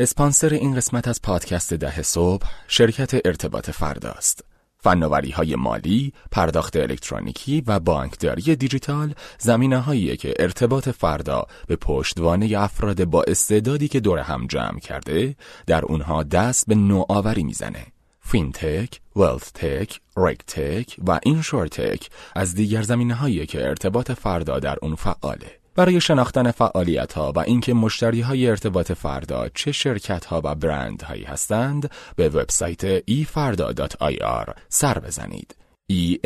اسپانسر این قسمت از پادکست ده صبح شرکت ارتباط فرداست. فناوری های مالی، پرداخت الکترونیکی و بانکداری دیجیتال زمینه هایی که ارتباط فردا به پشتوانه افراد با استعدادی که دور هم جمع کرده در اونها دست به نوآوری می‌زنه. FinTech، WealthTech، RegTech و InsurTech از دیگر زمینه هایی که ارتباط فردا در اون فعاله. برای شناختن فعالیت ها و اینکه مشتری های ارتباط فردا چه شرکت ها و برند هایی هستند به وبسایت efarda.ir سر بزنید. e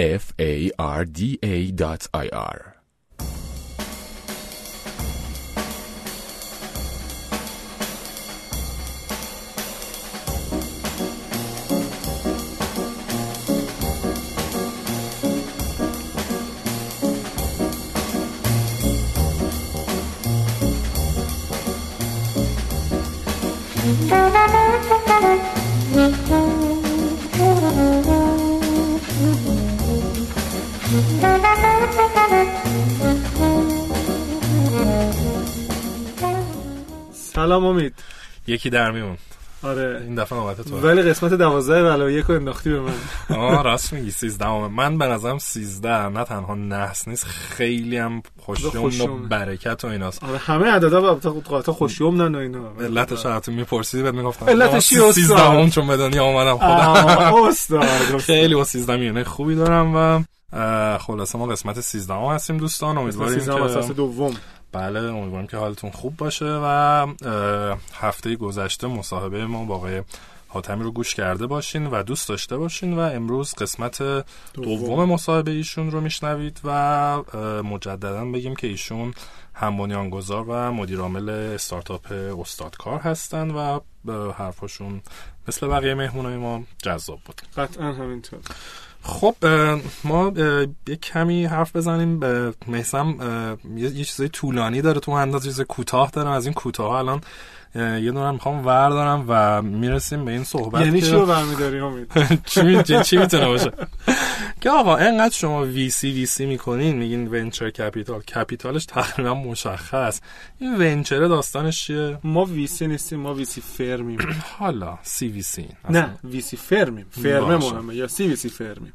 سلام امید. یکی در میون. آره. این دفعه نوبت تو ولی قسمت دوازده علاوه یک رو انداختی به من. آه راست میگی 13 من به نظرم 13 نه تنها نحس نیست خیلی هم خوشیوم و. برکت و ایناست. آره همه عددا قاطع خوشیوم و اینا. علتش حتی میپرسیدی بعد می‌گفتم. علتش استاد؟ 13 هم چون به دنیا خودم. آه، استاد خیلی با 13 میونه خوبی دارم و خلاصه ما قسمت 13 هم هستیم دوستان. امیدواریم که دوم. بله امیدواریم که حالتون خوب باشه و هفته گذشته مصاحبه ما با آقای حاتمی رو گوش کرده باشین و دوست داشته باشین و امروز قسمت دوم مصاحبه ایشون رو میشنوید و مجددا بگیم که ایشون هم بنیانگذار و مدیر عامل استارتاپ استادکار هستن و حرفاشون مثل بقیه مهمونای ما جذاب بود. قطعا همینطور. خب ما یه کمی حرف بزنیم. به میسم یه چیزای طولانی داره تو انداز چیز کوتاه دارم. از این کوتاه الان یه دونم می‌خوام وردارم و می‌رسیم به این صحبت یعنی چی رو برمیداری امید؟ چی می- چی می‌تونه باشه؟ که آقا انقدر شما VC VC می‌کنین میگین venture capital. capital ش تقریبا مشخص. این venture داستانش چیه؟ ما VC نیستیم ما VC firm یم. حالا CVC نه VC firm یم. firm باشه. مهمه یا CVC firm یم.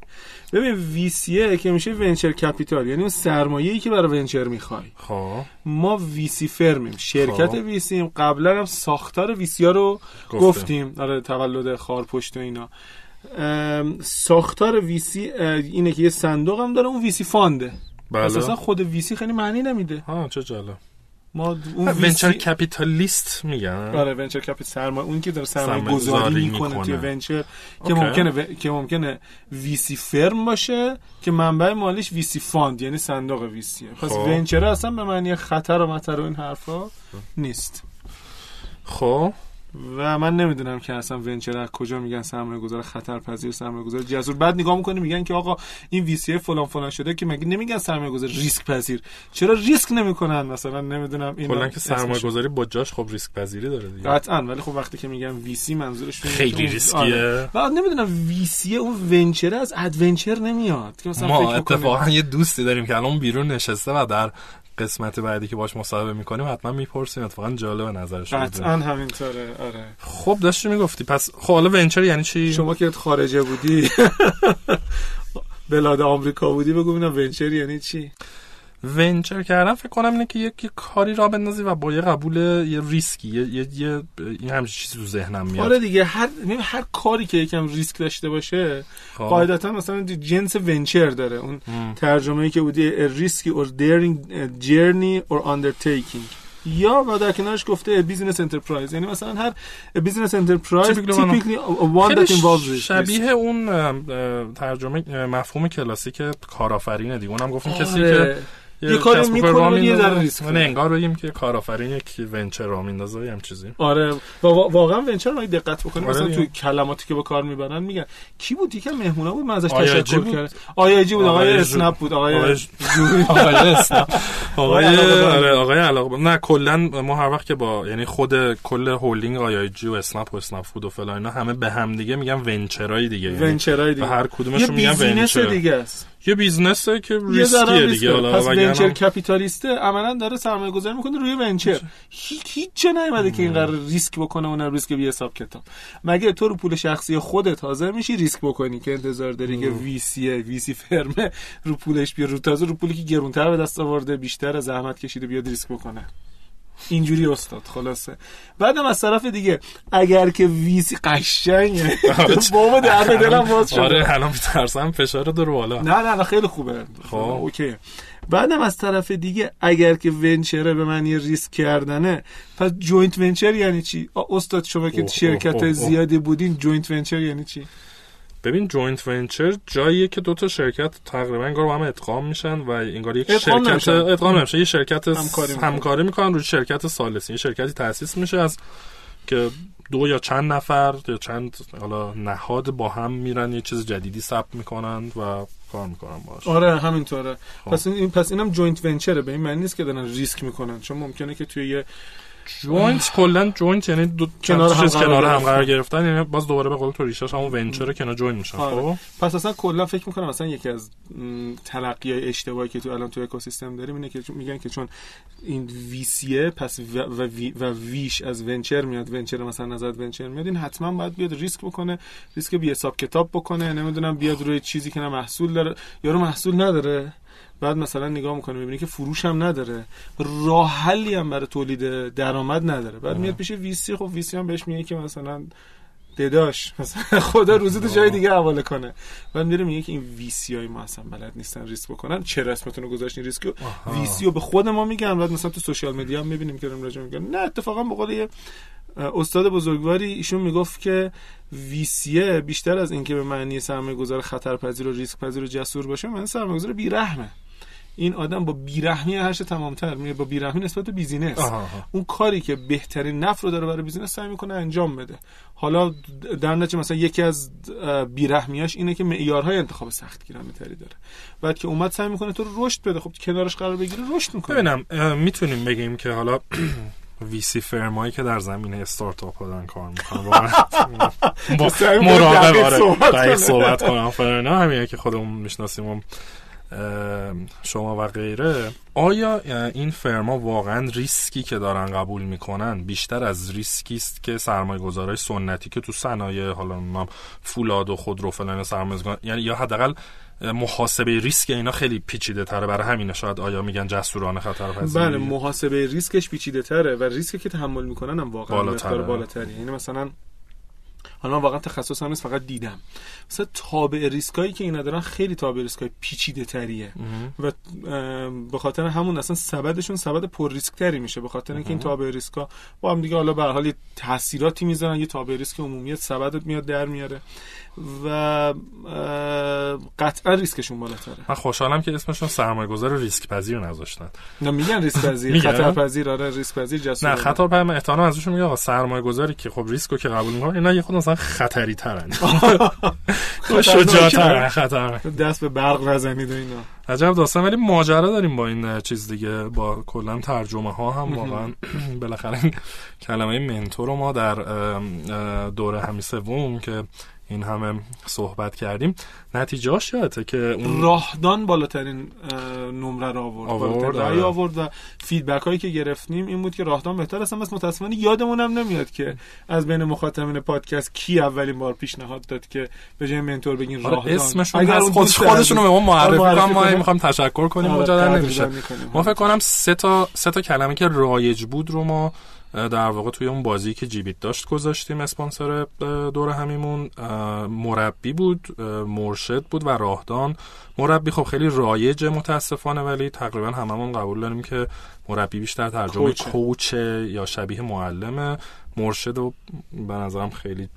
ببین VC ه که میشه venture capital یعنی اون سرمایه‌ای که برای venture می‌خوای. خب. ما VC firm یم. شرکت خب. VC م قبلا هم ساختار VC ها رو گفتیم. گفتیم. آره تولد خارپشت و اینا. ساختار VC اینه که یه صندوق هم داره اون VC fund ه. بله. اساسا خود VC خیلی معنی نمیده. ها چه جالب. ما اون venture VC capitalist میگن. آره venture capital سرمایه اون که داره سرمایه گذاری می‌کنه می‌کنه. توی venture که. ممکنه و... که ممکنه VC firm باشه که منبع مالیش VC fund یعنی صندوق VC ه. پس خب. venture اصلا به معنی خطر و مطر و این حرفا نیست. خب. و من نمی‌دونم که اصلا venture از کجا میگن سرمایه گذار خطرپذیر سرمایه گذار جسور بعد نگاه می‌کنی میگن که آقا این VC فلان فلان شده که مگه نمیگن سرمایه گذار ریسک پذیر چرا ریسک نمی‌کنن؟ مثلا نمی‌دونم این کلا که سرمایه گذاری با جاش خب ریسک پذیری داره دیگه. قطعا. ولی خب وقتی که میگن VC منظورشون اینه خیلی ریسکیه. آره. بعد نمی‌دونم VC اون venture از adventure نمیاد. که مثلا ما اتفاقا یه دوستی داریم که الان بیرون نشسته و در قسمت بعدی که باش مصاحبه می‌کنیم حتما می‌پرسیم اتفاقا جالب نظرش قطعا. همینطوره آره. خب داشتی می‌گفتی. پس خب حالا venture یعنی چی؟ شما که خارجه بودی بلاد آمریکا بودی بگو ببینم venture یعنی چی؟ venture کردن فکر کنم اینه که یک یک کاری را بندازی و با یه قبول یه ریسکی یه, یه, یه این همچین چیزی تو ذهنم میاد آره دیگه هر هر کاری که یکم ریسک داشته باشه خب. قاعدتا مثلا جنس venture داره اون ام. ترجمه ای که بودی risky or daring journey or undertaking یا و در کنارش گفته business enterprise یعنی مثلا هر business enterprise خیلی involves risk. شبیه اون ترجمه مفهوم کلاسیک کارآفرینه دیگه اونم گفتیم کسی که آره. یه کاری می‌کنه یه. ذره ریسک یعنی داره. انگار بگیم که کارآفرین یک venture را میندازه یا هم چیزی. آره واقعا venture رو دقت بکنیم آره مثلا. تو کلماتی که به کار می‌برن میگن کی بود یکی مهمونا بود؟ من ازش تشکر؟ کردم آی جی بود آقای اسنپ بود آقای آقای آقای اسلام. آقای آره آقای علاقه نه کلا ما هر وقت که با یعنی خود کل هولدینگ آی جی و اسنپ و اسنپ فود و فلان اینا همه به هم دیگه میگن venture ای دیگه. یعنی venture ای دیگه. هر یه کدومشون میگن venture. دیگه است. یه business ه که ریسکیه. دیگه حالا پس venture capitalist ه عملا داره سرمایه گذاری می‌کنه روی venture. هیچ هیچ جا نیومده که این قرار ریسک بکنه اونم ریسک بی حساب کتاب. مگه تو رو پول شخصی خودت حاضر میشی ریسک بکنی که انتظار داری که VC VC firm ه رو پولش بیا رو تازه رو پولی که گرونتر به دست آورده بیشتر زحمت کشیده بیاد ریسک بکنه. اینجوری استاد خلاصه. بعدم از طرف دیگه اگر که VC قشنگه بابا در دلم باز شده. آره الان میترسم فشار رو رو بالا. نه نه نه خیلی خوبه. خب. okay. بعدم از طرف دیگه اگر که venture ه به معنی ریسک کردنه پس joint venture یعنی چی؟ استاد شما که شرکت. زیادی بودین joint venture یعنی چی؟ ببین joint venture جاییه که دو تا شرکت تقریبا انگار با هم ادغام میشن و انگار یک ادغام شرکت نمیشن. ادغام نمیشه یه شرکت همکاری. همکاری می‌کنن روی شرکت ثالثی یه شرکتی تاسیس میشه از که دو یا چند نفر یا چند حالا نهاد با هم میرن یه چیز جدیدی ثبت می‌کنن و کار می‌کنن باش آره همینطوره خب. پس این پس اینم joint venture ه به این معنی نیست که دارن ریسک می‌کنن چون ممکنه که توی یه joint کلا joint یعنی دو کنار هم کنار هم. قرار گرفتن یعنی باز دوباره به قول تو ریشاش همون venture کنار join میشن آره. خب پس اصلا کلا فکر می‌کنم اصلا یکی از تلقی های اشتباهی که تو الان تو اکوسیستم داریم اینه که میگن که چون این VC ه پس و, و, وی- و V ش از venture میاد venture مثلا نظر venture میاد این حتما باید بیاد ریسک بکنه ریسک بی حساب کتاب بکنه نمی‌دونم بیاد روی چیزی که نه محصول داره یارو محصول نداره بعد مثلا نگاه می‌کنه می‌بینی که فروش هم نداره. راه حلی هم برای تولید درآمد نداره. بعد میاد پیش ویسی خب ویسی هم بهش میگه که مثلا دداش مثلا خدا روزی تو جای دیگه حواله کنه. بعد میره میگه که این VC های ما اصلا بلد نیستن ریسک بکنن. چرا اسمتون رو گذاشتین ریسک رو VC رو به خود ما میگن. بعد مثلا تو social media هم می‌بینیم که راجع میگن نه اتفاقا به قول یه استاد بزرگواری ایشون می‌گفت که VC یه بیشتر از اینکه به معنی سرمایه گذار خطرپذیر و ریسک پذیر و جسور باشه من سرمایه گذار بیرحمه. این آدم با بیرحمی هرچه تمامتر میره با بیرحمی نسبت به business. آها، آها. اون کاری که بهترین نفع رو داره برای business سعی می‌کنه انجام بده. حالا در نتیجه مثلا یکی از بیرحمیاش اینه که معیارهای انتخاب سختگیرانه تری داره. بعد که اومد سعی می‌کنه تو رو رشد بده. خب کنارش قرار بگیره رشد می‌کنه. ببینم می‌تونیم بگیم که حالا ویسی فرمایی که در زمینه استارتاپ ها دارن کار می‌کنن. واقعا. با مراقب آره. صحبت کنم. فرنا همینه که خودمون می‌شناسیم و شما و غیره. آیا این فرما واقعا ریسکی که دارن قبول می‌کنن؟ بیشتر از ریسکی است که سرمایه گذارای سنتی که تو صنایع حالا نمی‌دونم فولاد و خودرو فلان سرمایه یعنی یا حداقل محاسبه ریسک اینا خیلی پیچیده تره. برای همینه شاید آیا میگن جسورانه خطر پذیری؟ بله محاسبه ریسکش پیچیده تره و ریسکی که تحمل می‌کنن هم واقعا بالاتره. مقدار بالاتری یعنی مثلا حالا من واقعا تخصص هم نیست فقط دیدم. مثلا تابع ریسکایی که اینا دارن خیلی تابع ریسکای پیچیده تریه. و به خاطر همون اصلا سبدشون سبد پر ریسک تری میشه به خاطر اینکه این تابع ریسکا با هم دیگه حالا به هر حال تاثیراتی می‌ذارن یه تابع ریسک عمومی سبدت میاد در میاره. و قطعا ریسکشون بالاتره. من خوشحالم که اسمشون سرمایه گذار ریسک پذیر نذاشتن. نه میگن ریسک پذیر؟ خطر پذیر آره ریسک پذیر جسور نه خطر من احتمالاً ازشون میگه آقا سرمایه گذاری که خب ریسکو که قبول می‌کنن اینا یه خورده مثلا خطری ترن تو شجاعتر خطر دست به برق نزنید و اینا. عجب داستان ولی ماجرا داریم با این چیز دیگه با کلا ترجمه ها هم واقعا. بالاخره این کلمه mentor رو ما در دوره همی سوم که این همه صحبت کردیم. نتیجهاش یادته که اون راهدان بالاترین نمره رو آورد, آورد، رأی آره. آورد و فیدبک هایی که گرفتیم این بود که راهدان بهتر است. بس متاسفانه یادمون هم نمیاد که از بین مخاطبین پادکست کی اولین بار پیشنهاد داد که به جای منتور بگین آره راهدان. اسمشون اگر خود خودشون رو به ما معرفی کنم ما. می‌خوام تشکر کنیم. آره، قدردانی نمیشه. ما فکر کنم سه تا سه تا کلمه که رایج بود رو ما در واقع توی اون بازی که جیبیت داشت گذاشتیم اسپانسر دور همیمون مربی بود مرشد بود و راهدان مربی خب خیلی رایجه متاسفانه ولی تقریبا هممون قبول داریم که مربی بیشتر ترجمه کوچه. کوچه یا شبیه معلمه مرشد و به نظرم خیلی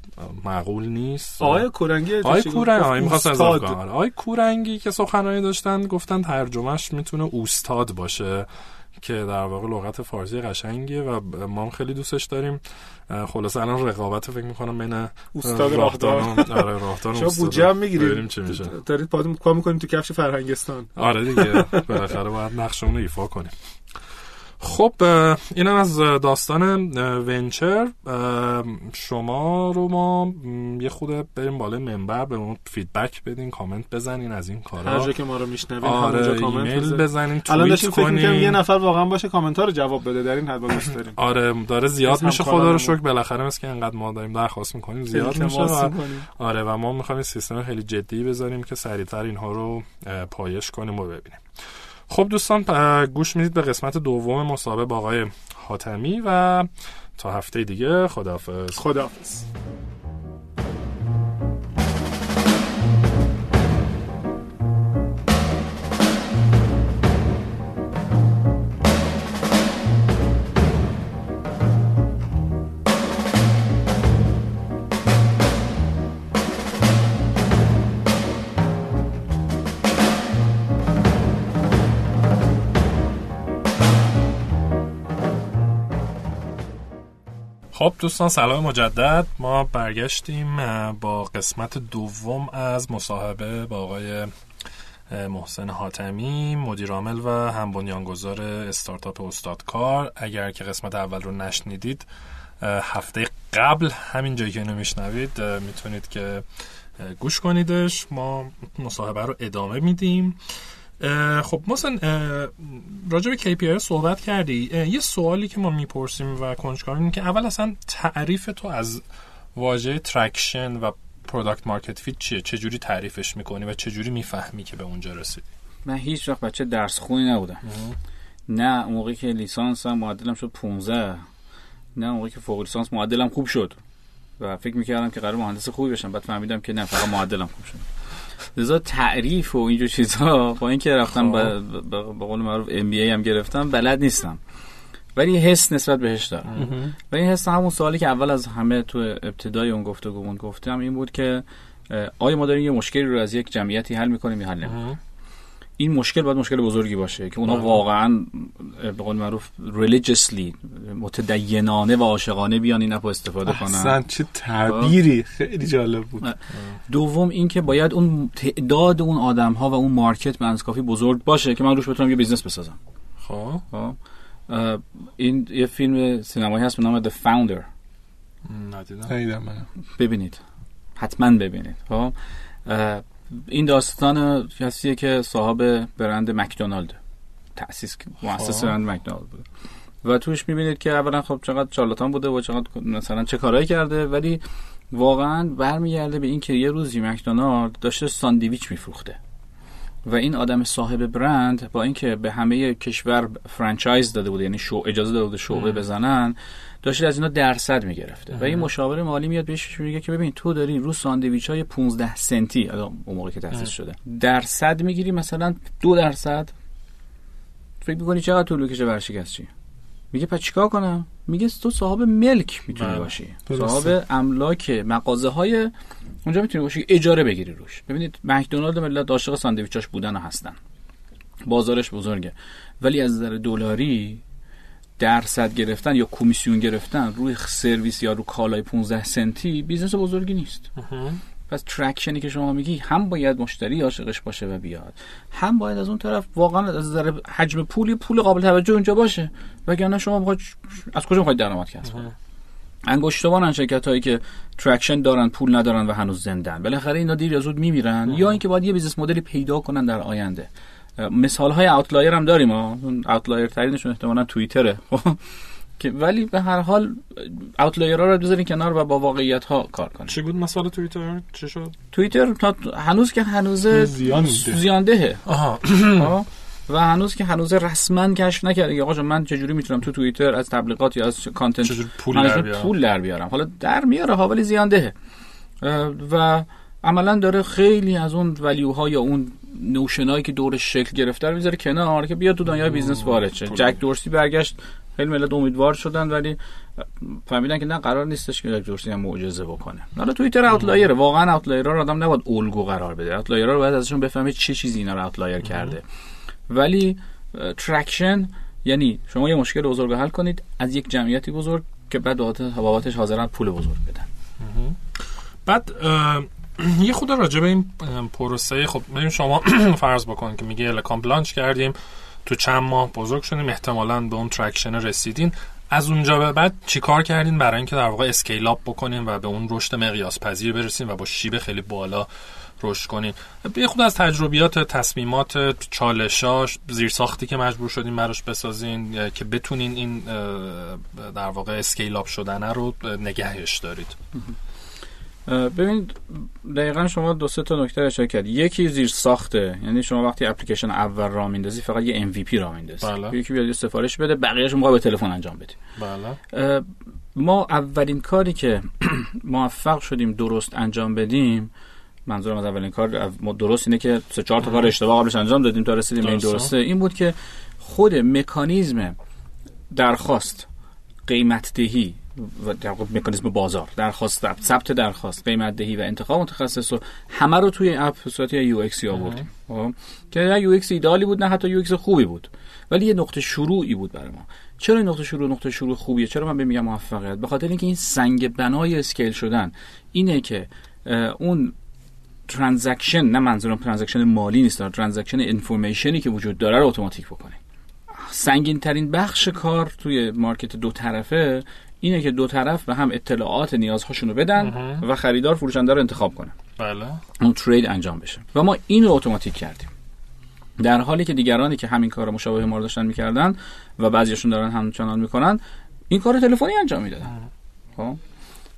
معقول نیست آقای کورنگی آقای؟ کورنگی آقای می‌خواست استاد. آره. آقای کورنگی که سخنرانی داشتن گفتن ترجمهش می‌تونه اوستاد باشه که در واقع لغت فارسی قشنگیه و ما هم خیلی دوستش داریم. خلاصه الان رقابت فکر می‌کنم بین استاد راهدان و- آره راهدان شما. بودجه هم ببینیم می‌گیرید چی میشه. دارید پاد کار می‌کنید تو کفش فرهنگستان. آره دیگه بالاخره باید نقشمون رو ایفا کنیم. خب اینم از داستان venture. شما رو ما یه خورده بریم بالا منبر به اون feedback بدین کامنت بزنین از این کارا. هر جا که ما رو میشنوین آره کامنت ایمیل بزنین. الان داشتیم فکر می‌کردیم کنین. یه نفر واقعا باشه کامنت ها رو جواب بده در این حد دوست داریم. آره داره زیاد میشه. خدا رو شکر. بالاخره مثل که انقدر ما داریم درخواست می‌کنیم زیاد میشه و. آره و ما می‌خوایم سیستم خیلی جدی بذاریم که سریعتر اینها رو پایش کنیم و ببینیم. خب دوستان گوش می‌دید به قسمت دوم مسابقه با آقای حاتمی و تا هفته دیگه خداحافظ. خداحافظ. خب دوستان سلام مجدد. ما برگشتیم با قسمت دوم از مصاحبه با آقای محسن حاتمی مدیرعامل و هم بنیانگذار استارتاپ استادکار اگر که قسمت اول رو نشنیدید هفته قبل همین جایی که اینو میشنوید اه، می‌تونید که گوش کنیدش. ما مصاحبه رو ادامه میدیم. خب مثلا راجع به KPI صحبت کردی. یه سوالی که ما می‌پرسیم و کنجکاویم اینه که اول اصلا تعریف تو از واژه traction و product market fit چیه؟ چجوری تعریفش می‌کنی و چجوری می‌فهمی که به اونجا رسیدی؟ من هیچ وقت بچه درس خونی نبودم. نه موقعی که لیسانس هم معدلم شد 15 نه موقعی که فوق لیسانس معدلم خوب شد. و فکر می‌کردم که قرار مهندس خوبی بشم. بعد فهمیدم که نه فقط معدلم خوب شد. لذا تعریف و اینجور چیزها با اینکه رفتم به به قول معروف ام بی ای هم گرفتم بلد نیستم. ولی حس نسبت بهش دارم. و این حس همون سوالی که اول از همه تو ابتدای اون گفتگومون گفتم این بود که آیا ما داریم یه مشکلی رو از یک جمعیتی حل می‌کنیم یا حل نمی‌کنیم؟ این مشکل باید مشکل بزرگی باشه که اونا واقعا به قول معروف religiously متدینانه و عاشقانه بیان این اپو استفاده کنن. احسن چه تعبیری. خیلی جالب بود. دوم اینکه باید اون تعداد اون آدم ها و اون market به کافی بزرگ باشه که من روش بتونم یه business بسازم. خب. خب؟ این یه فیلم سینمایی هست به نام The Founder. ندیدم. ببینید. حتما ببینید. خب. این داستان کسیه که صاحب برند مکدونالد. تأسیس مؤسس خب. برند مکدونالد بوده. و توش می‌بینید که اولا خب چقدر شارلاتان بوده و چقدر مثلا چه کارهایی کرده ولی واقعا برمیگرده به این که یه روزی مکدونالد داشته ساندویچ میفروخته. و این آدم صاحب برند با اینکه به همه کشور franchise داده بوده یعنی شو اجازه داده بوده شعبه بزنن داشته از اینا درصد می‌گرفته. و این مشاور مالی میاد بهش میگه که ببین تو داری رو ساندویچ های 15 سنتی الان اون موقع که تأسیس شده درصد می‌گیری مثلا دو درصد. فکر می‌کنی چقدر طول می‌کشه ورشکست چی؟ میگه پس چیکار کنم؟ میگه تو صاحب ملک می‌تونی بله. باشی. درسته. صاحب املاک مغازه های اونجا می‌تونی باشی. اجاره بگیری روش. ببینید مکدونالد ملت عاشق ساندویچاش بودن و هستن. بازارش بزرگه. ولی از نظر دلاری درصد گرفتن یا کمیسیون گرفتن روی سرویس یا رو کالای 15 سنتی business بزرگی نیست. پس traction ی که شما میگی هم باید مشتری عاشقش باشه و بیاد. هم باید از اون طرف واقعا از نظر حجم پولی پول قابل توجه اونجا باشه. وگرنه شما بخواید از کجا می‌خواید درآمد کسب کنید انگشت‌شمارن شرکت هایی که traction دارن پول ندارن و هنوز زندن. بالاخره اینا دیر یا زود میمیرن. یا اینکه باید یه business model ی پیدا کنن در آینده. مثال های outlier هم داریم ها اون outlier ترینشون احتمالا توییتره. که ولی به هر حال outlier ها رو بذارین کنار و با واقعیت ها کار کنید چی بود مثال توییتر چی شد توییتر تا هنوز که هنوز زیان میده. زیاندهه آها ها؟ و هنوز که هنوز رسما کشف نکرده که آقا جان من چجوری می‌تونم تو توییتر از تبلیغات یا از content چجوری پول در بیارم؟ پول در بیارم حالا در میاره ها ولی زیاندهه اه، و عملا داره خیلی از اون value ها یا اون notion ایی که دورش شکل گرفته رو می‌ذاره کنار که بیاد تو دنیای business وارد شه. جک دورسی برگشت خیلی ملت امیدوار شدن ولی فهمیدن که نه قرار نیستش که جک دورسی هم معجزه بکنه. حالا توییتر outlier ه واقعا outlier ها رو آدم نباید الگو قرار بده. outlier ها رو باید ازشون بفهمه چه چیزی اینا رو outlier کرده. ولی traction یعنی شما یه مشکل بزرگ حل کنید از یک جمعیتی بزرگ که بعد بابت- بابتش حاضرن پول بزرگ بدن. بعد یه خورده راجع به این پروسه خب ببین شما فرض بکن که میگه الکام launch کردیم. تو چند ماه بزرگ شدیم احتمالا به اون traction رسیدین. از اونجا به بعد چیکار کردین؟ برای اینکه در واقع scale up بکنین و به اون رشد مقیاس پذیر برسین و با شیب خیلی بالا رشد کنین. یه خود از تجربیات تصمیمات چالشاش زیرساختی که مجبور شدین براش بسازین که بتونین این در واقع اسکیل اپ شدنه رو نگهش دارید. ببینید دقیقا شما دو سه تا نکته اشاره کردید یکی زیر ساخته. یعنی شما وقتی اپلیکیشن اول را میندازی فقط یه MVP را میندازی. بله. یکی بیاد یه سفارش بده بقیه‌اش موقع به تلفن انجام بدی. بله. ما اولین کاری که موفق شدیم درست انجام بدیم منظورم از اولین کار ما درست اینه که سه چهار تا کار اشتباه قبلش انجام دادیم تا رسیدیم به این. درسته. این بود که خود مکانیزم درخواست قیمت دهی و در مکانیزم بازار درخواست ثبت درخواست قیمت دهی و انتخاب متخصص رو همه رو توی اپ به صورت UX آوردیم. خب؟ که نه UX ایدالی بود نه حتی UX خوبی بود. ولی یه نقطه شروعی بود برای ما. چرا این نقطه شروع نقطه شروع خوبیه؟ چرا من به میگم موفقیت؟ به خاطر اینکه این سنگ بنای scale شدن اینه که اون transaction نه منظورم transaction مالی نیست transaction information ی که وجود داره رو اتوماتیک بکنه. سنگین ترین بخش کار توی market دو طرفه اینه که دو طرف به هم اطلاعات نیازهاشون رو بدن و خریدار فروشنده رو انتخاب کنه. بله. اون trade انجام بشه. و ما این رو اتوماتیک کردیم. در حالی که دیگرانی که همین کار مشابه ما رو داشتن می‌کردن و بعضیشون دارن همچنان می‌کنن این کار تلفنی انجام می‌دادن. خب؟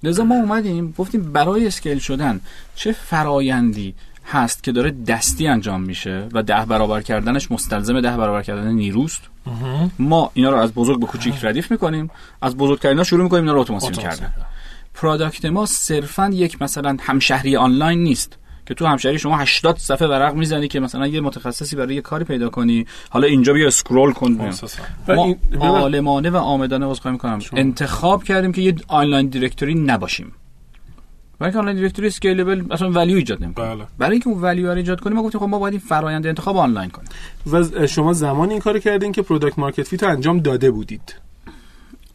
لذا ما اومدیم گفتیم برای scale شدن چه فرایندی هست که داره دستی انجام میشه و ده برابر کردنش مستلزم ده برابر کردن نیروست. ما اینا رو از بزرگ به کوچیک ردیف می‌کنیم. از بزرگترین شروع می‌کنیم اینا رو اتوماسیون کردن. product ما صرفا یک مثلا همشهری آنلاین نیست که تو همشهری شما 80 صفحه ورق می‌زنی که مثلا یه متخصصی برای یه کاری پیدا کنی. حالا اینجا بیا scroll کن. ما عالمانه و عامدانه عذرخواهی می‌کنم. انتخاب کردیم که یه online directory نباشیم. برای اینکه online directory scalable اصلا value ایجاد نمی‌کنه بله. برای اینکه اون value رو ایجاد کنیم ما گفتیم خب ما باید این فرآیند انتخاب آنلاین کنیم و شما زمان این کارو کردین که product market fit رو انجام داده بودید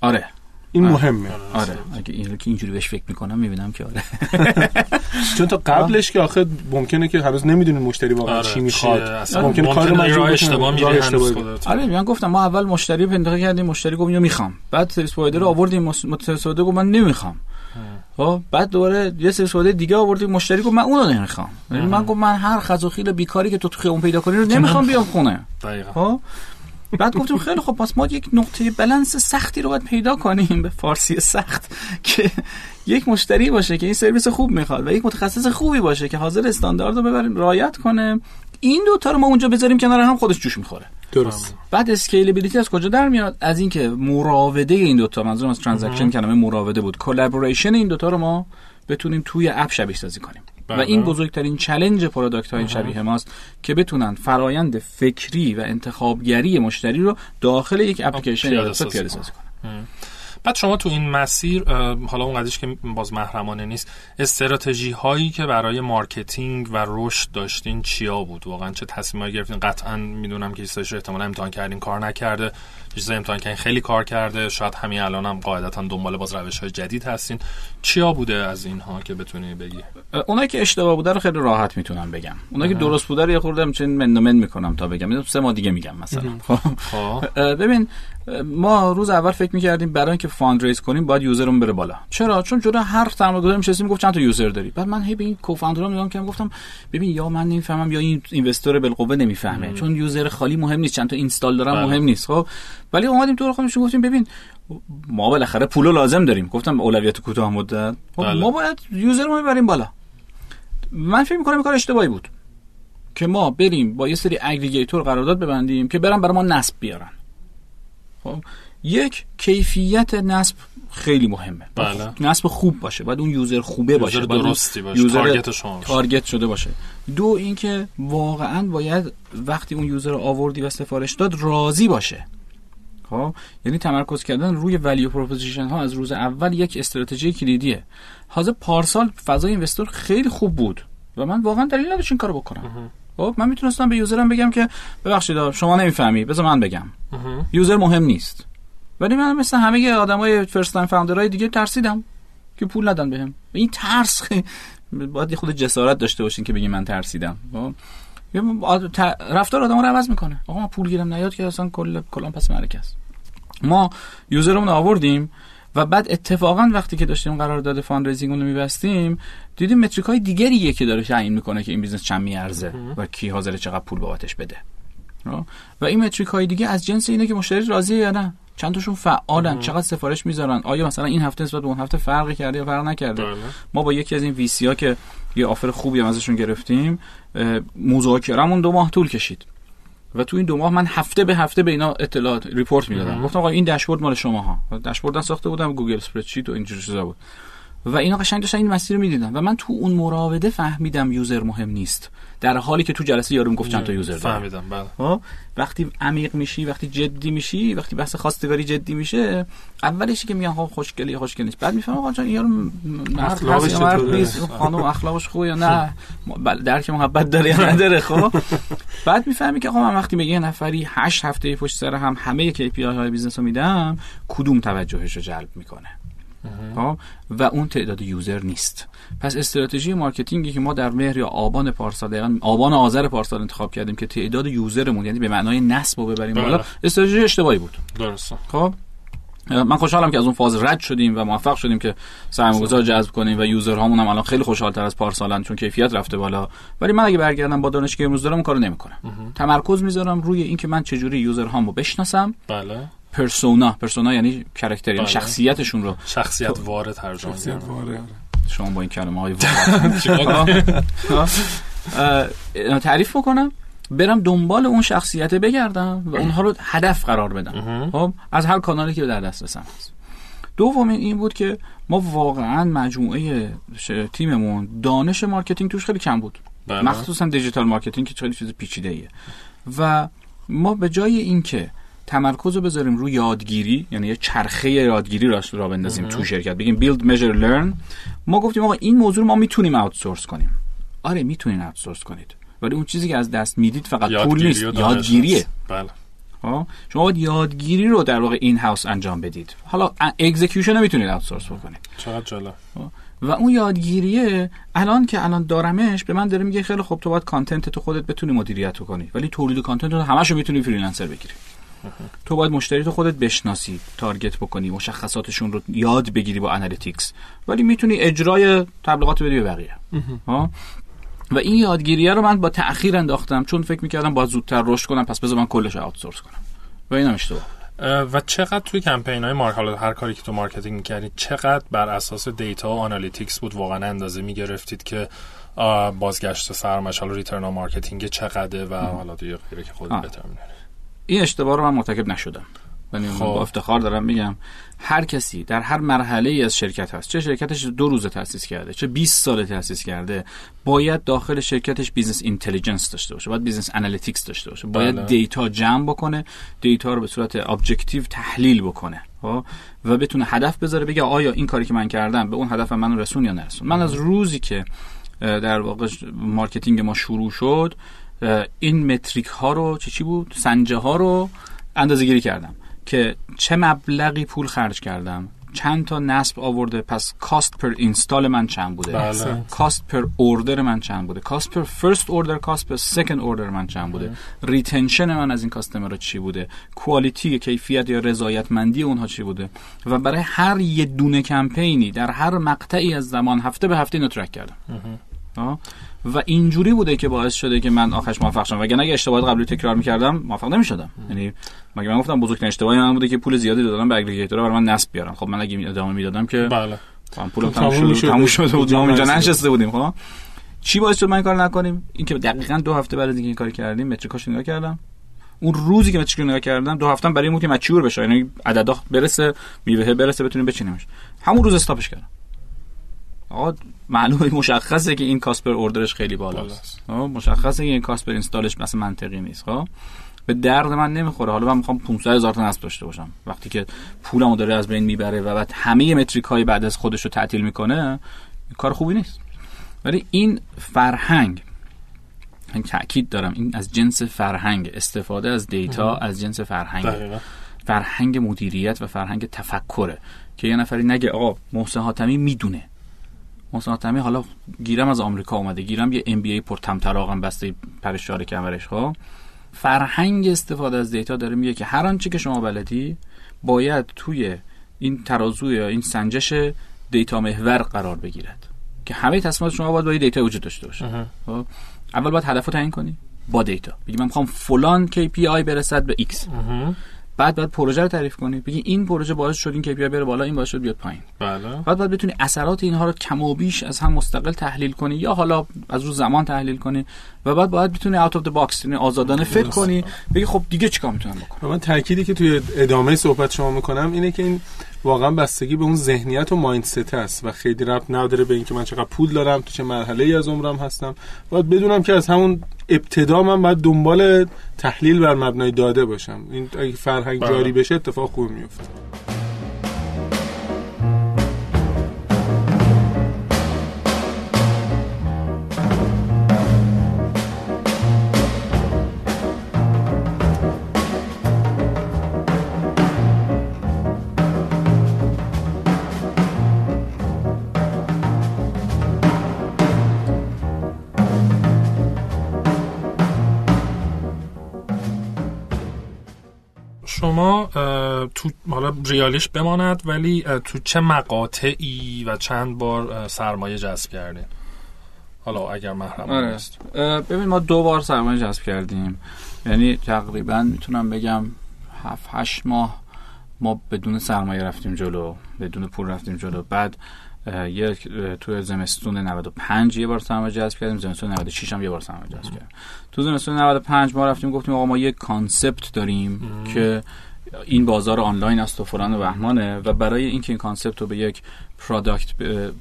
آره این آره. مهمه آره اگه این که اینجوری بهش فکر می‌کنم می‌بینم که آره چون تا قبلش که آخه ممکنه که هنوز نمی‌دونین مشتری واقعا آره. چی می‌خواد ممکنه کار مجبور اشتباه. خودت آره من گفتم ما اول مشتری رو انتخاب کردیم مشتری گفت اینو می‌خوام بعد سرویس پرووایدر رو آوردیم پرووایدر گفت من نمی‌خوام خب بعد دوباره یه سرویس پرووایدر دیگه آوردیم مشتری گفت من اونو نمی‌خوام. یعنی من گفت من هر خزوخیل بیکاری که تو تو خیابون پیدا کنی رو نمی‌خوام بیام خونه. دقیقا. خب؟ بعد گفتیم خیلی خب پس ما یک نقطه بلنس سختی رو باید پیدا کنیم به فارسی سخت که یک مشتری باشه که این سرویس خوب می‌خواد و یک متخصص خوبی باشه که حاضر استاندارد رو ببریم رعایت کنه. این دو تا رو ما اونجا بذاریم کنار هم خودش جوش می‌خوره. درست. بعد scalability از کجا در میاد؟ از اینکه مراوده این دوتا منظورم از transaction کلمه مراوده بود. collaboration این دوتا رو ما بتونیم توی اپ شبیه سازی کنیم. و بله. این بزرگترین challenge product های شبیه ماست که بتونن فرایند فکری و انتخابگری مشتری رو داخل یک اپلیکیشن یا پیاده سازی کنن. بعد شما تو این مسیر حالا اون قضیش که باز محرمانه نیست استراتژی هایی که برای marketing و رشد داشتین چیا بود؟ واقعا چه تصمیمایی گرفتین؟ قطعا می‌دونم که رو احتمالاً امتحان کردین کار نکرده چیزایی امتحان کردین خیلی کار کرده شاید همین الان هم قاعدتا دنبال باز روش های جدید هستین. چیا بوده از اینها که بتونی بگی؟ اونایی که اشتباه بوده رو خیلی راحت می‌تونم بگم. اونایی که درست بوده رو یه خورده من می‌کنم تا بگم. اینو سه ماه دیگه میگم مثلا. خب؟ خب. ببین ما روز اول فکر می‌کردیم برای اینکه fund raise کنیم باید user مون بره بالا. چرا؟ چون جدا هر سرمایه‌گذاری میشستیم گفت چند تا user داری. بعد من هی به این co-founder ها نگاه کردم گفتم ببین یا من نمی‌فهمم یا این investor بالقوه نمی‌فهمه. چون user خالی مهم نیست چند تا install دارم بله. مهم نیست خب؟ ولی اومدیم تو خودمون گفتیم ببین ما بالاخره پولو لازم داریم. گفتم اولویت کوتاه مدت. خب بله. ما باید user مون ببریم بالا. من فکر می‌کنم کار اشتباهی بود. که ما بریم با یه سری aggregator قرارداد ببندیم که برن برای ما نصب بیارن. خب؟ یک کیفیت نصب خیلی مهمه. بله. نصب خوب باشه. باید اون user خوبه باشه. user اون درستی باشه. user target شما باشه. target شده باشه. دو اینکه واقعا باید وقتی اون user آوردی و سفارش داد راضی باشه. خب؟ یعنی تمرکز کردن روی value proposition ها از روز اول یک استراتژی کلیدیه. حاضر پارسال فضای investor خیلی خوب بود و من واقعا دلیل نداشت این کارو بکنم. خب من می‌تونستم به user م بگم که ببخشید شما نمی‌فهمی بذار من بگم. user مهم نیست. ولی من مثل همه آدمای first time founder های دیگه ترسیدم که پول ندن بهم. این ترس باید خود جسارت داشته باشین که بگین من ترسیدم. خب؟ رفتار آدم رو عوض می‌کنه. آقا من پول گیرم نیاد که اصلا کل کلان پس است. ما user مون آوردیم و بعد اتفاقا وقتی که داشتیم قرارداد fundraising رو میبستیم دیدیم metric های دیگریه که داره تعیین می‌کنه که این business چند میارزه و کی حاضر چقدر پول بابتش بده. و این metric های دیگه از جنس اینه که مشتری راضیه یا نه؟ چند تاشون فعالن چقدر سفارش می‌ذارن؟ آیا مثلا این هفته نسبت به اون هفته فرقی کرده یا فرق نکرده؟ بله. ما با یکی از این VC ها که یه offer خوبی هم ازشون گرفتیم مذاکرمون دو ماه طول کشید. و تو این دو ماه من هفته به هفته به اینا اطلاعات report می‌دادم. گفتم آقا این داشبورد مال شما ها داشبورد ساخته بودم Google spreadsheet و اینجور چیزا بود. و اینا قشنگ داشتن این مسیر رو می‌دیدن. و من تو اون مراوده فهمیدم user مهم نیست. در حالی که تو جلسه یارو گفت چند تا user داره. فهمیدم بله. خب وقتی عمیق میشی وقتی جدی میشی وقتی بحث خواستگاری جدی میشه اولش که میگن ها خوشگلی خوشگل نیست. بعد می‌فهمم آقا یارو اخلاقش چطوره؟ نیست؟ خانم اخلاقش خوبه یا نه؟ بله، درک محبت داره یا نداره خب؟ بعد می‌فهمی که آقا من وقتی به یه نفری هشت هفته پشت سر هم همه KPI های business رو میدم کدوم توجهش رو جلب می‌کنه؟ خب و اون تعداد user نیست. پس استراتژی marketing ی که ما در مهر یا آبان پارسال دقیقاً آبان آذر پارسال انتخاب کردیم که تعداد user مون یعنی به معنای نصب رو ببریم بله. بالا استراتژی اشتباهی بود. درسته. خب؟ من خوشحالم که از اون فاز رد شدیم و موفق شدیم که سرمایه‌گذار جذب کنیم و user هامون هم الان خیلی خوشحال‌تر از پارسالن چون کیفیت رفته بالا. ولی من اگه برگردم با دانشی که امروز دارم اون کارو نمی‌کنم. تمرکز می‌ذارم روی اینکه من چجوری user هامو بشناسم. بله. پرسونا پرسونا یعنی character یعنی بله. شخصیتشون رو. شخصیت وارد ترجمه شخصیت واره. شما با این کلمه های تعریف بکنم. برم دنبال اون شخصیت بگردم و اونها رو هدف قرار بدم. خب؟ از هر کانالی که در دسترسم هست دومین این بود که ما واقعا مجموعه تیممون دانش marketing توش خیلی کم بود. بله. مخصوصا digital marketing که خیلی چیز پیچیده ایه و ما به جای اینکه تمرکز رو بذاریم روی یادگیری یعنی یه چرخه یادگیری را را بندازیم تو شرکت. بگیم build measure learn. ما گفتیم آقا این موضوع ما می‌تونیم outsource کنیم. آره می‌تونین outsource کنید. ولی اون چیزی که از دست می‌دید فقط پول نیست یادگیریه. بله. خب؟ شما باید یادگیری رو در واقع in-house انجام بدید. حالا execution رو می‌تونید outsource بکنید. چقدر جالب. و اون یادگیریه الان که الان دارمش به من داره میگه خیلی خوب تو باید content تو خودت بتونی مدیریت کنی. ولی تولید content رو همشو می‌تونی freelancer بگیری. تو باید مشتری تو خودت بشناسی target بکنی مشخصاتشون رو یاد بگیری با analytics ولی می‌تونی اجرای تبلیغات بدی به بقیه ها؟ و این یادگیریه رو من با تأخیر انداختم چون فکر می‌کردم باید زودتر رشد کنم پس بذار من کلش outsource کنم و اینم اشتباه اه، و چقدر توی کمپین های مارک حالا هر کاری که تو marketing می‌کردید چقدر بر اساس data و analytics بود واقعا اندازه می‌گرفتید که بازگشت سرمایه‌ش حالا return marketing چقدره و حالا دیگه غیره که. بهتر می‌دونی. این اشتباه رو من مرتکب نشدم یعنی من خب. با افتخار دارم میگم هر کسی در هر مرحله ای از شرکت هست چه شرکتش دو روزه تاسیس کرده چه 20 ساله تاسیس کرده باید داخل شرکتش business intelligence داشته باشه باید business analytics داشته باشه باید بله. data جمع بکنه data رو به صورت objective تحلیل بکنه خب؟ و بتونه هدف بذاره بگه آیا این کاری که من کردم به اون هدف من رسون یا نرسون من از روزی که در واقع marketing ما شروع شد این metric ها رو چه چی بود؟ سنجه ها رو اندازه گیری کردم که چه مبلغی پول خرج کردم. چند تا نصب آورده پس cost per install من چند بوده؟ بله. cost per order من چند بوده؟ cost per first order cost per second order من چند بوده؟ retention من از این customer چی بوده؟ quality کیفیت یا رضایتمندی اونها چی بوده؟ و برای هر یه دونه کمپینی در هر مقطعی از زمان هفته به هفته اینو track کردم. و اینجوری بوده که باعث شده که من آخرش موفق شدم وگرنه اگه اشتباهات قبلی تکرار می‌کردم موفق نمی‌شدم. یعنی مگه من گفتم بزرگترین اشتباهی من بوده که پول زیادی دادم به aggregator ها برای من نصب بیارن خب من اگه ادامه می‌دادم که بله. من پولم تموم تموم. شده تموم شده بود ما اینجا. نشسته بودیم خب؟ چی باعث شد من کار نکنیم؟ اینکه دقیقا دو هفته بعد از اینکه این کار کردیم متریکاش نگاه کردم. اون روزی که رو نگاه کردم دو هفته برای این بود که مچور بشه. یعنی عددا برسه میوه برسه بتونیم بچینیمش. همون روز استاپش کردم. آقا معلومه مشخصه که این کاسپر اوردرش خیلی بالاست. بالاست. آه، مشخصه که این کاسپر اینستالش مثلا منطقی نیست خب؟ به درد من نمی‌خوره. حالا من می‌خوام 500 هزار تا نصب داشته باشم. وقتی که پولمو داره از بین می‌بره و بعد همه متریک های بعد از خودش رو تعطیل می‌کنه کار خوبی نیست. ولی این فرهنگ من تاکید دارم این از جنس فرهنگ استفاده از دیتا از جنس فرهنگ. فرهنگ مدیریت و فرهنگ تفکره. که یه نفری نگه آقا محسن حاتمی می‌دونه. محسن حاتمی حالا گیرم از آمریکا اومده گیرم یه ام بی ای پر تمطراقم بسته پرشار کمرش ها فرهنگ استفاده از دیتا داره میگه که هر آنچه که شما بلدی باید توی این ترازو یا این سنجش data محور قرار بگیرد. که همه تصمیمات شما باید با data وجود داشته باشه. خب؟ اول باید هدف رو تعیین کنی با data. بگی من می‌خوام فلان KPI برسد به X. بعد بعد پروژه رو تعریف کنی. بگی این پروژه باعث شد این KPI بره بالا این باعث شد بیاد پایین. بله. بعد باید بتونی اثرات اینها رو کم و بیش از هم مستقل تحلیل کنی یا حالا از رو زمان تحلیل کنی. و بعد باید بتونی out of the box یعنی آزادانه فکر کنی بگی خب دیگه چیکار می‌تونم بکنم؟ من تأکیدی که توی ادامه صحبت شما می‌کنم اینه که این واقعا بستگی به اون ذهنیت و مایندست است و خیلی ربط نداره به اینکه من چقدر پول دارم تو چه مرحله ای از عمرم هستم. باید بدونم که از همون ابتدا من باید دنبال تحلیل بر مبنای داده باشم. این اگه فرهنگ بله. جاری بشه اتفاق خوبی میفته شما تو حالا ریالیش بماند ولی تو چه مقاطعی و چند بار سرمایه جذب کردین؟ حالا اگر محرم آره. اه، ببین ما دو بار سرمایه جذب کردیم. یعنی تقریبا می‌تونم بگم هفت هشت ماه ما بدون سرمایه رفتیم جلو بدون پول رفتیم جلو. بعد اه، تو زمستون 95 یه بار سرمایه جذب کردیم زمستون 96 هم یه بار سرمایه جذب کردیم. تو زمستون 95 ما رفتیم گفتیم آقا ما یه concept داریم که این بازار آنلاین است و فلان و بهمانه و برای اینکه این concept رو به یک product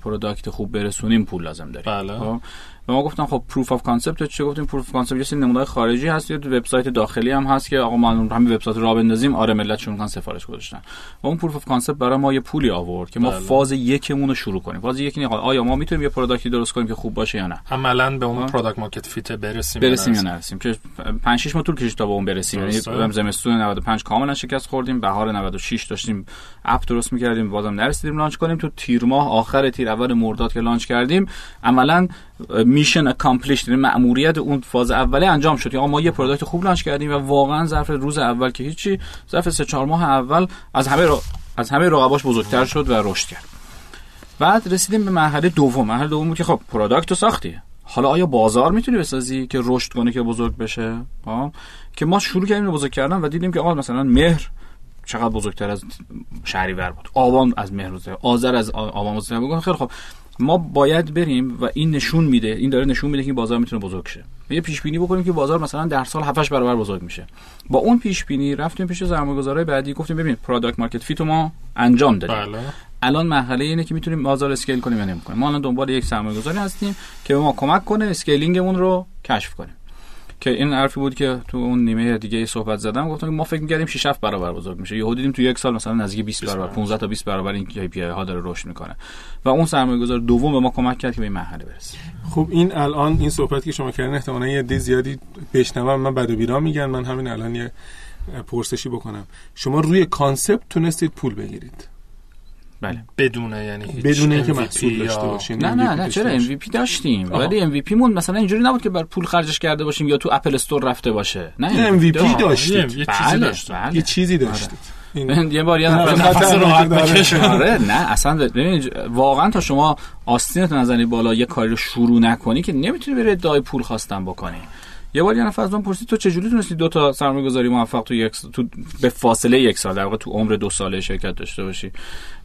product خوب برسونیم پول لازم داریم. بله. خب؟ و ما گفتم خب proof of concept چه گفتیم؟ proof of concept یه سری نمونه خارجی هست. یه وبسایت داخلی هم هست که آقا ما همین وبسایت را بندازیم. آره ملت شروع کردن سفارش گذاشتن. و اون proof of concept برای ما یه پولی آورد که ما بله. فاز یکمون رو شروع کنیم. فاز یک اینه آقا آیا ما می‌تونیم یه product ی درست کنیم که خوب باشه یا نه؟ عملا به اون. product market fit برسیم برسیم یا نرسیم؟ که 5 6 ماه طول کشید تا به اون برسیم. یعنی زمستون 95 کاملا شکست خوردیم. بهار 96 داشتیم app درست می‌کردیم. بازم نرسیدیم launch کنیم. تو تیر ماه آخر تیر اول مرداد که launch کردیم عملا mission accomplished یعنی مأموریت اون فاز اوله انجام شد. آقا ما یه product خوب launch کردیم و واقعا ظرف روز اول که هیچی ظرف سه چهار ماه اول از همه را... از همه رقباش بزرگتر شد و رشد کرد. بعد رسیدیم به مرحله دوم. مرحله دوم که خب product رو ساختی. حالا آیا بازار می‌تونی بسازی که رشد کنه که بزرگ بشه؟ ها که ما شروع کردیم به بزرگ کردن و دیدیم که آقا مثلا مهر چقدر بزرگتر از شهریور بود. آبان از مهر بزرگتر آذر از آبان بود. خیلی خب ما باید بریم و این نشون میده این داره نشون میده که بازار می‌تونه بزرگ شه. یه پیش بینی بکنیم که بازار مثلا در سال 7 برابر بزرگ میشه. با اون پیش بینی رفتیم پیش سرمایه‌گذارای بعدی گفتیم ببین product market fit ما انجام دادیم. بله. الان مرحله اینه که می‌تونیم بازار scale کنیم یا نمی‌کنیم. ما الان دنبال یک سرمایه گذاری هستیم که به ما کمک کنه scaling مون رو کشف کنیم. که این حرفی بود که تو اون نیمه دیگه صحبت زدم گفتم ما فکر می‌کردیم 6 7 برابر بزرگ میشه. یهو دیدیم تو یک سال مثلا نزدیک 20 برابر 15 تا 20 برابر این KPI ها داره رشد می‌کنه. و اون سرمایه گذار دوم به ما کمک کرد که به این مرحله برسیم. خب این الان این صحبت که شما کردین احتمالاً یه عده زیادی بشنوم من بد و بیراه میگن من همین الان یه پرسشی بکنم. شما روی concept تونستید پول بگیرید. بله بدون یعنی هیچ بدون اینکه MVP محصول داشته باشین نه نه MVP نه چرا داشته باشین. MVP داشتیم. ولی MVP مون مثلا اینجوری نبود که بر پول خرجش کرده باشیم یا تو Apple Store رفته باشه نه یه MVP داشتیم. داشتید. یه- چیزی بله داشت بله یه چیزی داشتید این- یه بار یه نه، نفس راحت بکش. آره نه اصلا ببین واقعا تا شما آستینت نزنی بالا یه کاری رو شروع نکنی که نمی‌تونی بری ادعای پول خواستن بکنی یه بار یه نفر از من پرسید تو چجوری تونستی دو تا سرمایه گذاری موفق تو یک تو به فاصله یک سال در واقع تو عمر دو ساله شرکت داشته باشی؟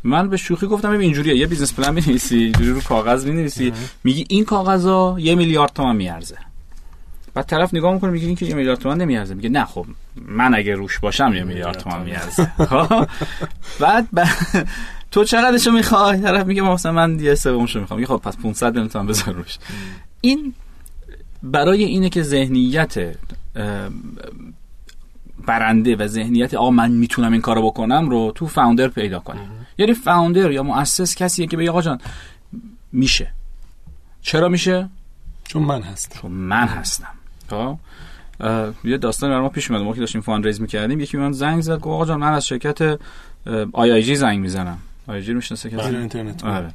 من به شوخی گفتم ببین اینجوریه یه business plan می‌نویسی اینجوری رو کاغذ می‌نویسی میگی این کاغذا یه میلیارد تومان میارزه. بعد طرف نگاه می‌کنه میگه این که یه میلیارد تومان نمیارزه. میگه نه خب من اگه روش باشم یه میلیارد تومان میارزه. خب؟ بعد ب... تو چقدرشو می‌خوای؟ طرف میگه مثلا من یه سومشو می‌خوام. میگه خب پس 500 میلیون تومان بذار روش. این برای اینه که ذهنیت برنده و ذهنیت آقا من می‌تونم این کارو بکنم رو تو founder پیدا کنیم یعنی founder یا مؤسس کسیه که بگه آقا جان میشه. چرا میشه؟ چون من هستم. چون من هستم. خب؟ اه، یه داستان برای ما پیش اومد. ما که داشتیم fundraise می‌کردیم یکی به من زنگ زد گفت آقا جان من از شرکت IIG زنگ می‌زنم. IIG می‌شناسه کسی؟ بله اینترنت. آره.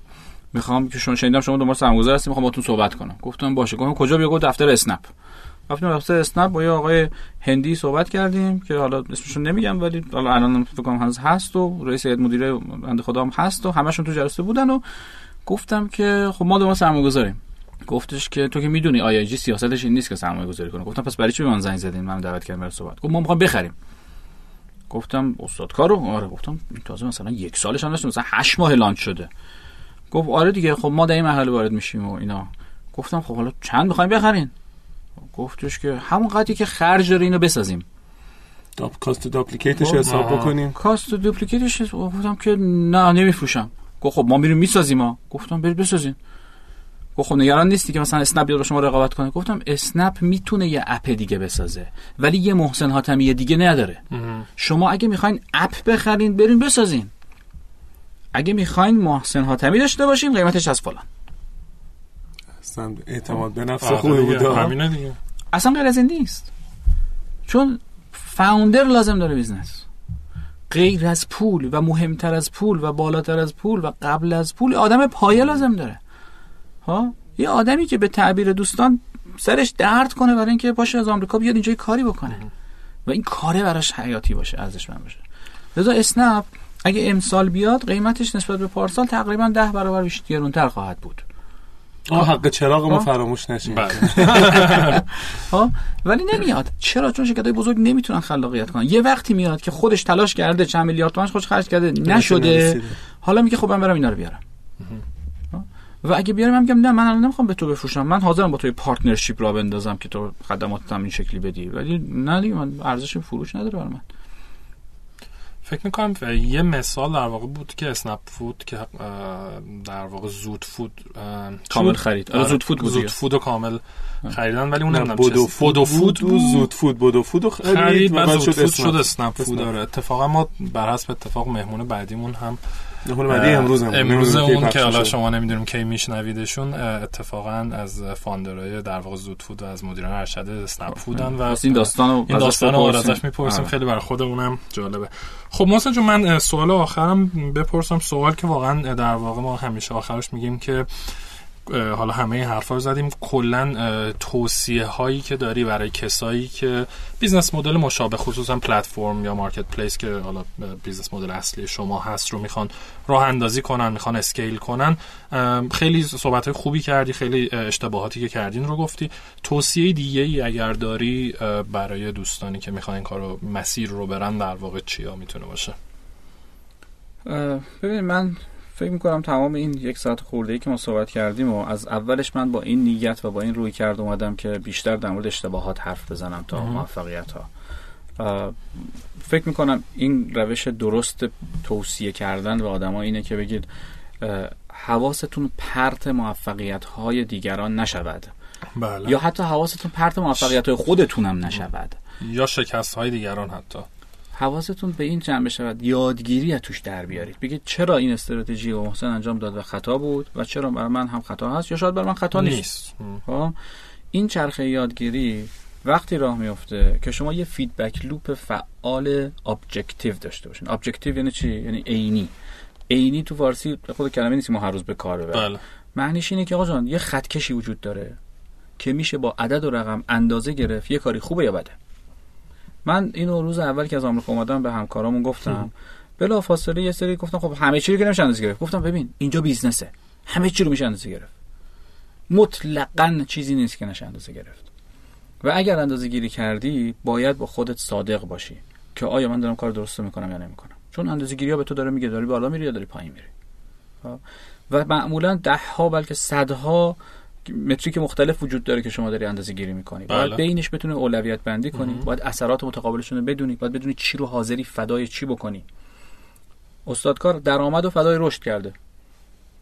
می‌خوام که شما شنیدم شما دنبال سرمایه‌گذار هستید می‌خوام باهاتون صحبت کنم. گفتم باشه. گفتم کجا بیا؟ گفت دفتر اسنپ. رفتیم دفتر اسنپ با یه آقای هندی صحبت کردیم که حالا اسمشون نمیگم ولی حالا الان فکر کنم هنوز هست و رئیس هیئت مدیره بنده خدا هم هست و همشون تو جلسه بودن و گفتم که خب ما دنبال سرمایه‌گذاریم. گفتش که تو که می‌دونی آی جی سیاستش این نیست که سرمایه گذاری کنه. گفتم پس برای چی به من زنگ زدین؟ من دعوت کردم برای صحبت گفت ما می‌خوایم بخریم. گفتم استاد کارو؟ آره. گفتم تازه مثلا یک سالش هم مثلا 8 ماه لانچ شده. گفت آره دیگه خب ما در این مرحله وارد میشیم و اینا. گفتم خب حالا چند می‌خوایم بخرین؟ گفتش که همون قدری که خرج داره اینو بسازیم. داپ کاست دوپلیکیتش حساب بکنیم. کاست دوپلیکیتش گفتم که نه نمیفروشم. گفت خب ما میریم می‌سازیم ها. گفتم برید بسازین. گفت خب نگران نیستی که مثلا اسنپ بیاد شما رقابت کنه. گفتم اسنپ می‌تونه یه اپ دیگه بسازه ولی یه محسن حاتمی دیگه نداره. شما اگه می‌خواین app بخرین برین بسازین. اگه می‌خواین محسن حاتمی داشته باشین قیمتش از فلان. اصلا اعتماد به نفس آره خوبی بود اصلا غیر از این نیست. چون founder لازم داره business. غیر از پول و مهمتر از پول و بالاتر از پول و قبل از پول آدم پایه لازم داره. ها؟ یه آدمی که به تعبیر دوستان سرش درد کنه برای اینکه باشه از آمریکا بیاد اینجا یه کاری بکنه. و این کاره براش حیاتی باشه ارزشمند باشه. لذا اسنپ اگه امسال بیاد قیمتش نسبت به پارسال تقریبا ده برابر بیشتر گرونتر خواهد بود. آه حق چراغ ما آه. فراموش نشه. بله. ها ولی نمیاد. چرا؟ چون شرکت های بزرگ نمی‌تونن خلاقیت کنن. یه وقتی میاد که خودش تلاش کرده چند میلیارد تومنش خودش خرج کرده نشده. حالا میگه خب من برم اینا رو بیارم؟ و اگه بیارم من میگم نه من الان نمی‌خوام به تو بفروشم. من حاضرم با تو یه partnership را بندازم که تو خدماتم این شکلی بدی. ولی نه دیگه من ارزش فروش نداره برای من. فکر می‌کنم یه مثال در واقع بود که اسنپ فود که در واقع زود فود کامل خرید. آره، آره، زود فود بود زود. فود و کامل خریدن ولی اون نمی‌دونم بودو فود بودو فود بود زود فود بودو فود و خرید خرید و بعد شد فود شد اسنپ فود. داره اتفاقا ما بر حسب اتفاق مهمون بعدیمون هم بعدی امروز هم امروز نمی‌دونم کی اون که حالا. شما نمی‌دونیم کی میشنویدشون اتفاقا از founder ای در واقع زود فود و از مدیران ارشد اسنپ فودن و این داستان این ازش داستان رو. ازش می‌پرسیم آره. خیلی برای خودمونم جالبه خب محسن جون من سوال آخرم بپرسم سوال که واقعا در واقع ما همیشه آخرش میگیم که حالا همه این حرفا رو زدیم. کلا توصیه هایی که داری برای کسایی که business model مشابه خصوصا پلتفرم یا marketplace که حالا business model اصلی شما هست رو می‌خوان راه اندازی کنن می‌خوان scale کنن. خیلی صحبت های خوبی کردی خیلی اه، اشتباهاتی که کردین رو گفتی. توصیه دیگه ای اگر داری برای دوستانی که می‌خوان این کارو مسیر رو برن در واقع چیا می‌تونه باشه؟ اه، ببینید من فکر می‌کنم تمام این یک ساعت خورده ای که ما صحبت کردیم و از اولش من با این نیت و با این رویکرد اومدم که بیشتر در مورد اشتباهات حرف بزنم تا. موفقیت ها فکر می‌کنم این روش درست توصیه کردن به آدما اینه که بگید حواستون پرت موفقیت های دیگران نشود. بله. یا حتی حواستون پرت موفقیت های خودتون هم نشود. یا شکست های دیگران حتی. حواستون به این جمع شود یادگیری از توش در بیارید. بگید چرا این استراتژی و محسن انجام داد و خطا بود و چرا برای من هم خطا هست یا شاید برای من خطا نیست, نیست. خب؟ این چرخه یادگیری وقتی راه میفته که شما یه feedback loop فعال objective داشته باشین. objective یعنی چی؟ یعنی عینی. عینی تو فارسی خود کلمه نیست ما هر روز به کار ببریم. بله. معنیش اینه که آقا جان یه خط کشی وجود داره که میشه با عدد و رقم اندازه گرفت یه کاری خوبه یا بده. من اینو روز اول که از آمریکا اومدم به همکارامون گفتم. بلا فاصله یه سری گفتم خب همه چی رو که نمیشه اندازه گرفت. گفتم ببین اینجا business ه. همه چی رو میشه اندازه گرفت. مطلقا چیزی نیست که نشه اندازه گرفت. و اگر اندازه گیری کردی باید با خودت صادق باشی که آیا من دارم کار درست می‌کنم یا نمی‌کنم. چون اندازه گیری ها به تو داره میگه داری بالا میری یا داری پایین میری. خب؟ و معمولا ده ها بلکه صدها متریک مختلف وجود داره که شما داری اندازه گیری می‌کنی. باید بله. بینش بتونی اولویت بندی کنی. مهم. باید اثرات متقابلشون رو بدونی. باید بدونی چی رو حاضری فدای چی بکنی. استادکار درآمد و فدای رشد کرده.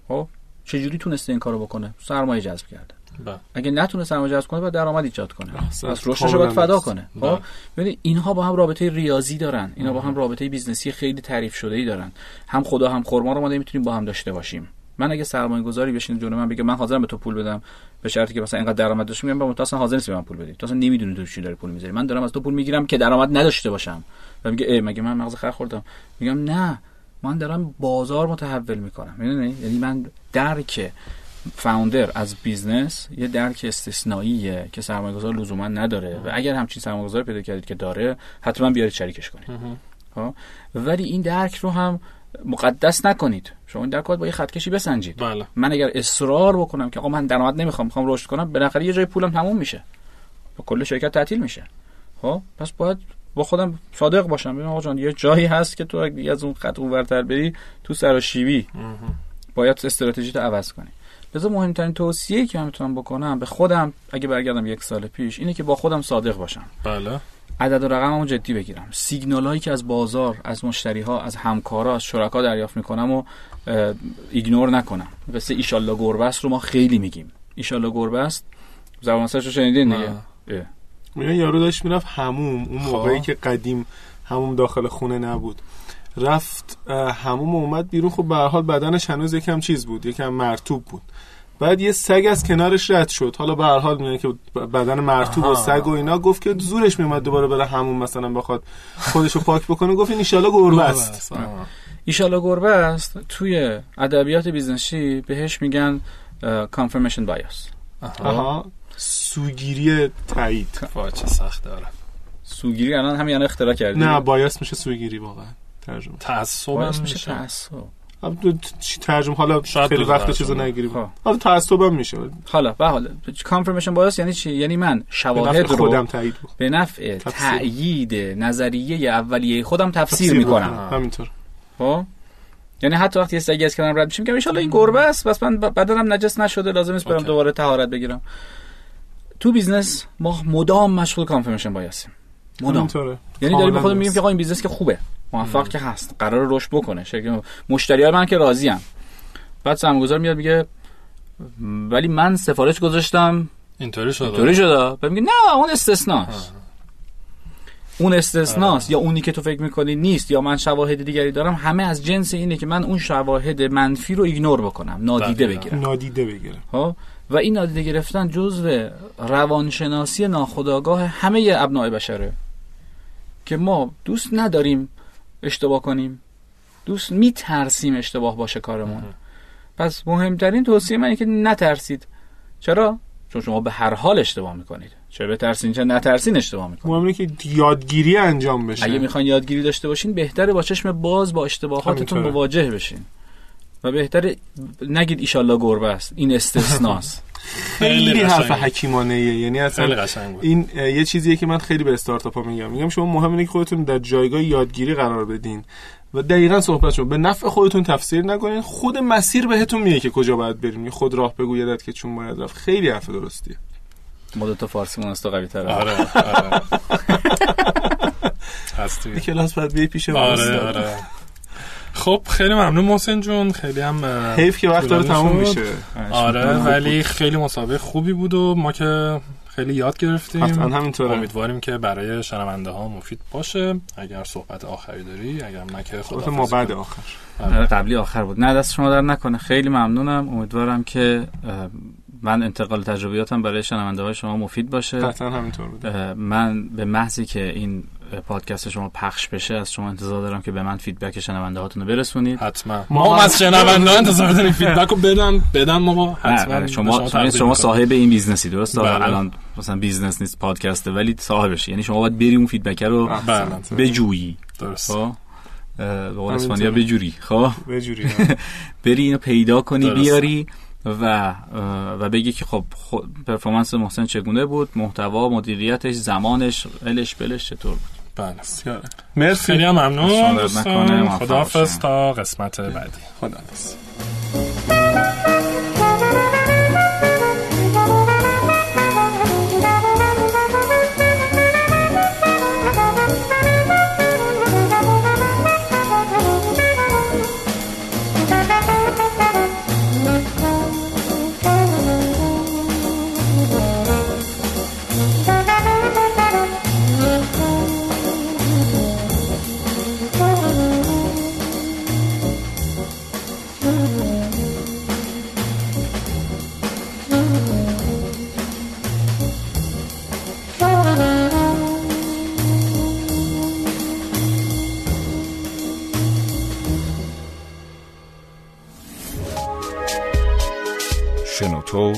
خب؟ چجوری تونسته این کارو بکنه؟ سرمایه جذب کرده. بله. اگه نتونه سرمایه جذب کنه باید درآمد ایجاد کنه. پس رشدش رو باید فدا. کنه. بله. خب؟ ببینید اینها با هم رابطه ریاضی دارن. اینا با هم رابطه business ی خیلی تعریف شده ای دارن. هم خدا هم خرما رو ما می‌تونیم با هم داشته باشیم. من اگه سرمایه گذاری بشینه جلو من بگه من حاضرم به تو پول بدم به شرطی که مثلا اینقدر درآمد داشته میگم تو اصلا حاضر نیستی به من پول بدی. تو اصلا نمی‌دونی تو چی داری پول می‌ذاری. من دارم از تو پول می‌گیرم که درآمد نداشته باشم. و میگه ای مگه من مغز خر خوردم؟ میگم نه من دارم بازار متحول می‌کنم. می‌دونی؟ یعنی من درک founder از business یه درک استثنائیه که سرمایه‌گذار لزوما نداره. و اگر همچین سرمایه‌گذار پیدا کردید که داره حتما بیارید شریکش کنید. ها ولی این درک رو هم مقدس نکنید. شما این درک باید با یه خطکشی بسنجید. بله. من اگر اصرار بکنم که آقا من درآمد نمی‌خوام می‌خوام رشد کنم بالاخره یه جای پولم تموم میشه. و کل شرکت تعطیل میشه. خب پس باید با خودم صادق باشم. ببین آقا جان یه جایی هست که تو اگه از اون خط اونورتر بری تو سراشیبی باید استراتژی تو عوض کنی. لذا مهمترین توصیه‌ای که من می‌تونم بکنم به خودم اگه برگردم یک سال پیش اینه که با خودم صادق باشم. بله. عدد و رقممو جدی بگیرم. سیگنال هایی که از بازار از مشتری ها از همکارا از شرکا دریافت می‌کنم و ایگنور نکنم. مثل ایشالله گربه است رو ما خیلی میگیم. ایشالله گربه است زبان رو شنیدین دیگه. میگن یارو داشت می‌رفت حموم اون خب. موقعی که قدیم حموم داخل خونه نبود. رفت حموم اومد بیرون. خب به هر حال بدنش هنوز یکم چیز بود یکم مرطوب بود. بعد یه سگ از کنارش رد شد. حالا به هر حال میگن که بدن مرطوب و. سگ و اینا گفت که زورش میومد دوباره بره حموم مثلا بخواد خودشو پاک بکنه. گفت این ایشالا گربه است آه. ایشالله گربه است توی ادبیات business ی بهش میگن کانفرمیشن بایاس آها. سوگیری تایید. وای چه سخت داره. سوگیری الان همین الان اختراع کردی؟ نه بایاس میشه سوگیری واقعا. ترجمه. تعصب میشه. تعصب. ترجمه حالا شاید خیلی وقت. چیزو نگیری خب. حالا تعصبم میشه. حالا به حالا کانفرمیشن بایاس یعنی چی؟ یعنی من شواهد رو خودم تایید به نفع. تأیید نظریه اولیه خودم تفسیر می‌کنم. همینطور. خب. یعنی حتی وقتی یه سگی از کنارم رد میشه میگم اِ این گربه است پس من بدنم نجس نشده لازم نیست برم. دوباره طهارت بگیرم. تو business ما مدام مشغول confirmation bias یم مدام. یعنی داریم خودم میگیم. که آقا این business که خوبه. موفق که هست. قرار رشد بکنه. شرکت مشتری های من که راضی ام بعد سرمایه‌گذار میاد میگه ولی من سفارش گذاشتم. اینطوری شده. طوری شده. بعد میگه نه اون استثناست. اون استثناست. یا اونی که تو فکر می‌کنی نیست یا من شواهد دیگری دارم. همه از جنس اینه که من اون شواهد منفی رو ایگنور بکنم. نادیده دقیقاً. بگیرم. نادیده بگیره ها و این نادیده گرفتن جزو روانشناسی ناخودآگاه همه ابناع بشره. که ما دوست نداریم اشتباه کنیم. دوست میترسیم اشتباه باشه کارمون. پس مهمترین توصیه من اینه که نترسید. چرا؟ چون شما به هر حال اشتباه می‌کنید. چرا بترسین چرا نترسین اشتباه می‌کنید. مهم اینه که یادگیری انجام بشه. اگه می‌خواین یادگیری داشته باشین بهتره با چشم باز با اشتباهاتتون. مواجه بشین. و بهتره نگید ایشالله گربه است. این استثناست. خیلی خیلی حرف. حکیمانه ایه یعنی اصلا این یه چیزیه که من خیلی به استارتاپ ها میگم. میگم شما مهم اینه که خودتون در جایگاه یادگیری قرار بدین و دقیقا صحبت شما. به نفع خودتون تفسیر نکنین. خود مسیر بهتون میگه که کجا باید بریم. یه خود راه بگویدت که چون باید رفت. خیلی حرف درستیه. ما دو تا فارسی من از تو قوی تره. آره آره. هستی کلاس باید بیای پیش ما آره. آره. خب خیلی ممنون محسن جون. خیلی هم حیف که وقت داره تموم. میشه. آره ولی خیلی مسابقه خوبی بود و ما که خیلی یاد گرفتیم. حتما همینطوره. امیدواریم که برای شنونده ها مفید باشه. اگر صحبت آخری داری اگر نه که خدا ما بعد آخر. آره، قبلی آخر بود. نه دست شما در نکنه. خیلی ممنونم. امیدوارم که من انتقال تجربیاتم برای شنونده های شما مفید باشه. قطعا همینطور بود. من به محضی که این پادکست شما پخش بشه از شما انتظار دارم که به من feedback شنونده هاتون رو برسونید. حتما. ما ما هم از شنونده ها انتظار داریم feedback رو بدن بدن ما حتما. شما شما, تبدیل شما. صاحب این business ی درست بله. الان مثلا business نیست پادکسته ولی صاحبش. یعنی شما باید بری اون feedback رو بله. بجویی. درست. خب؟ به قول. اسپانیا بجوری. خب؟ به جوری بری اینو پیدا کنی. بیاری و و بگی که خب پرفورمنس محسن چگونه بود؟ محتوا مدیریتش زمانش الش بلش چطور بود؟ بله. مرسی. خیلی ممنون. خداحافظ باشین. تا قسمت بعدی. خداحافظ.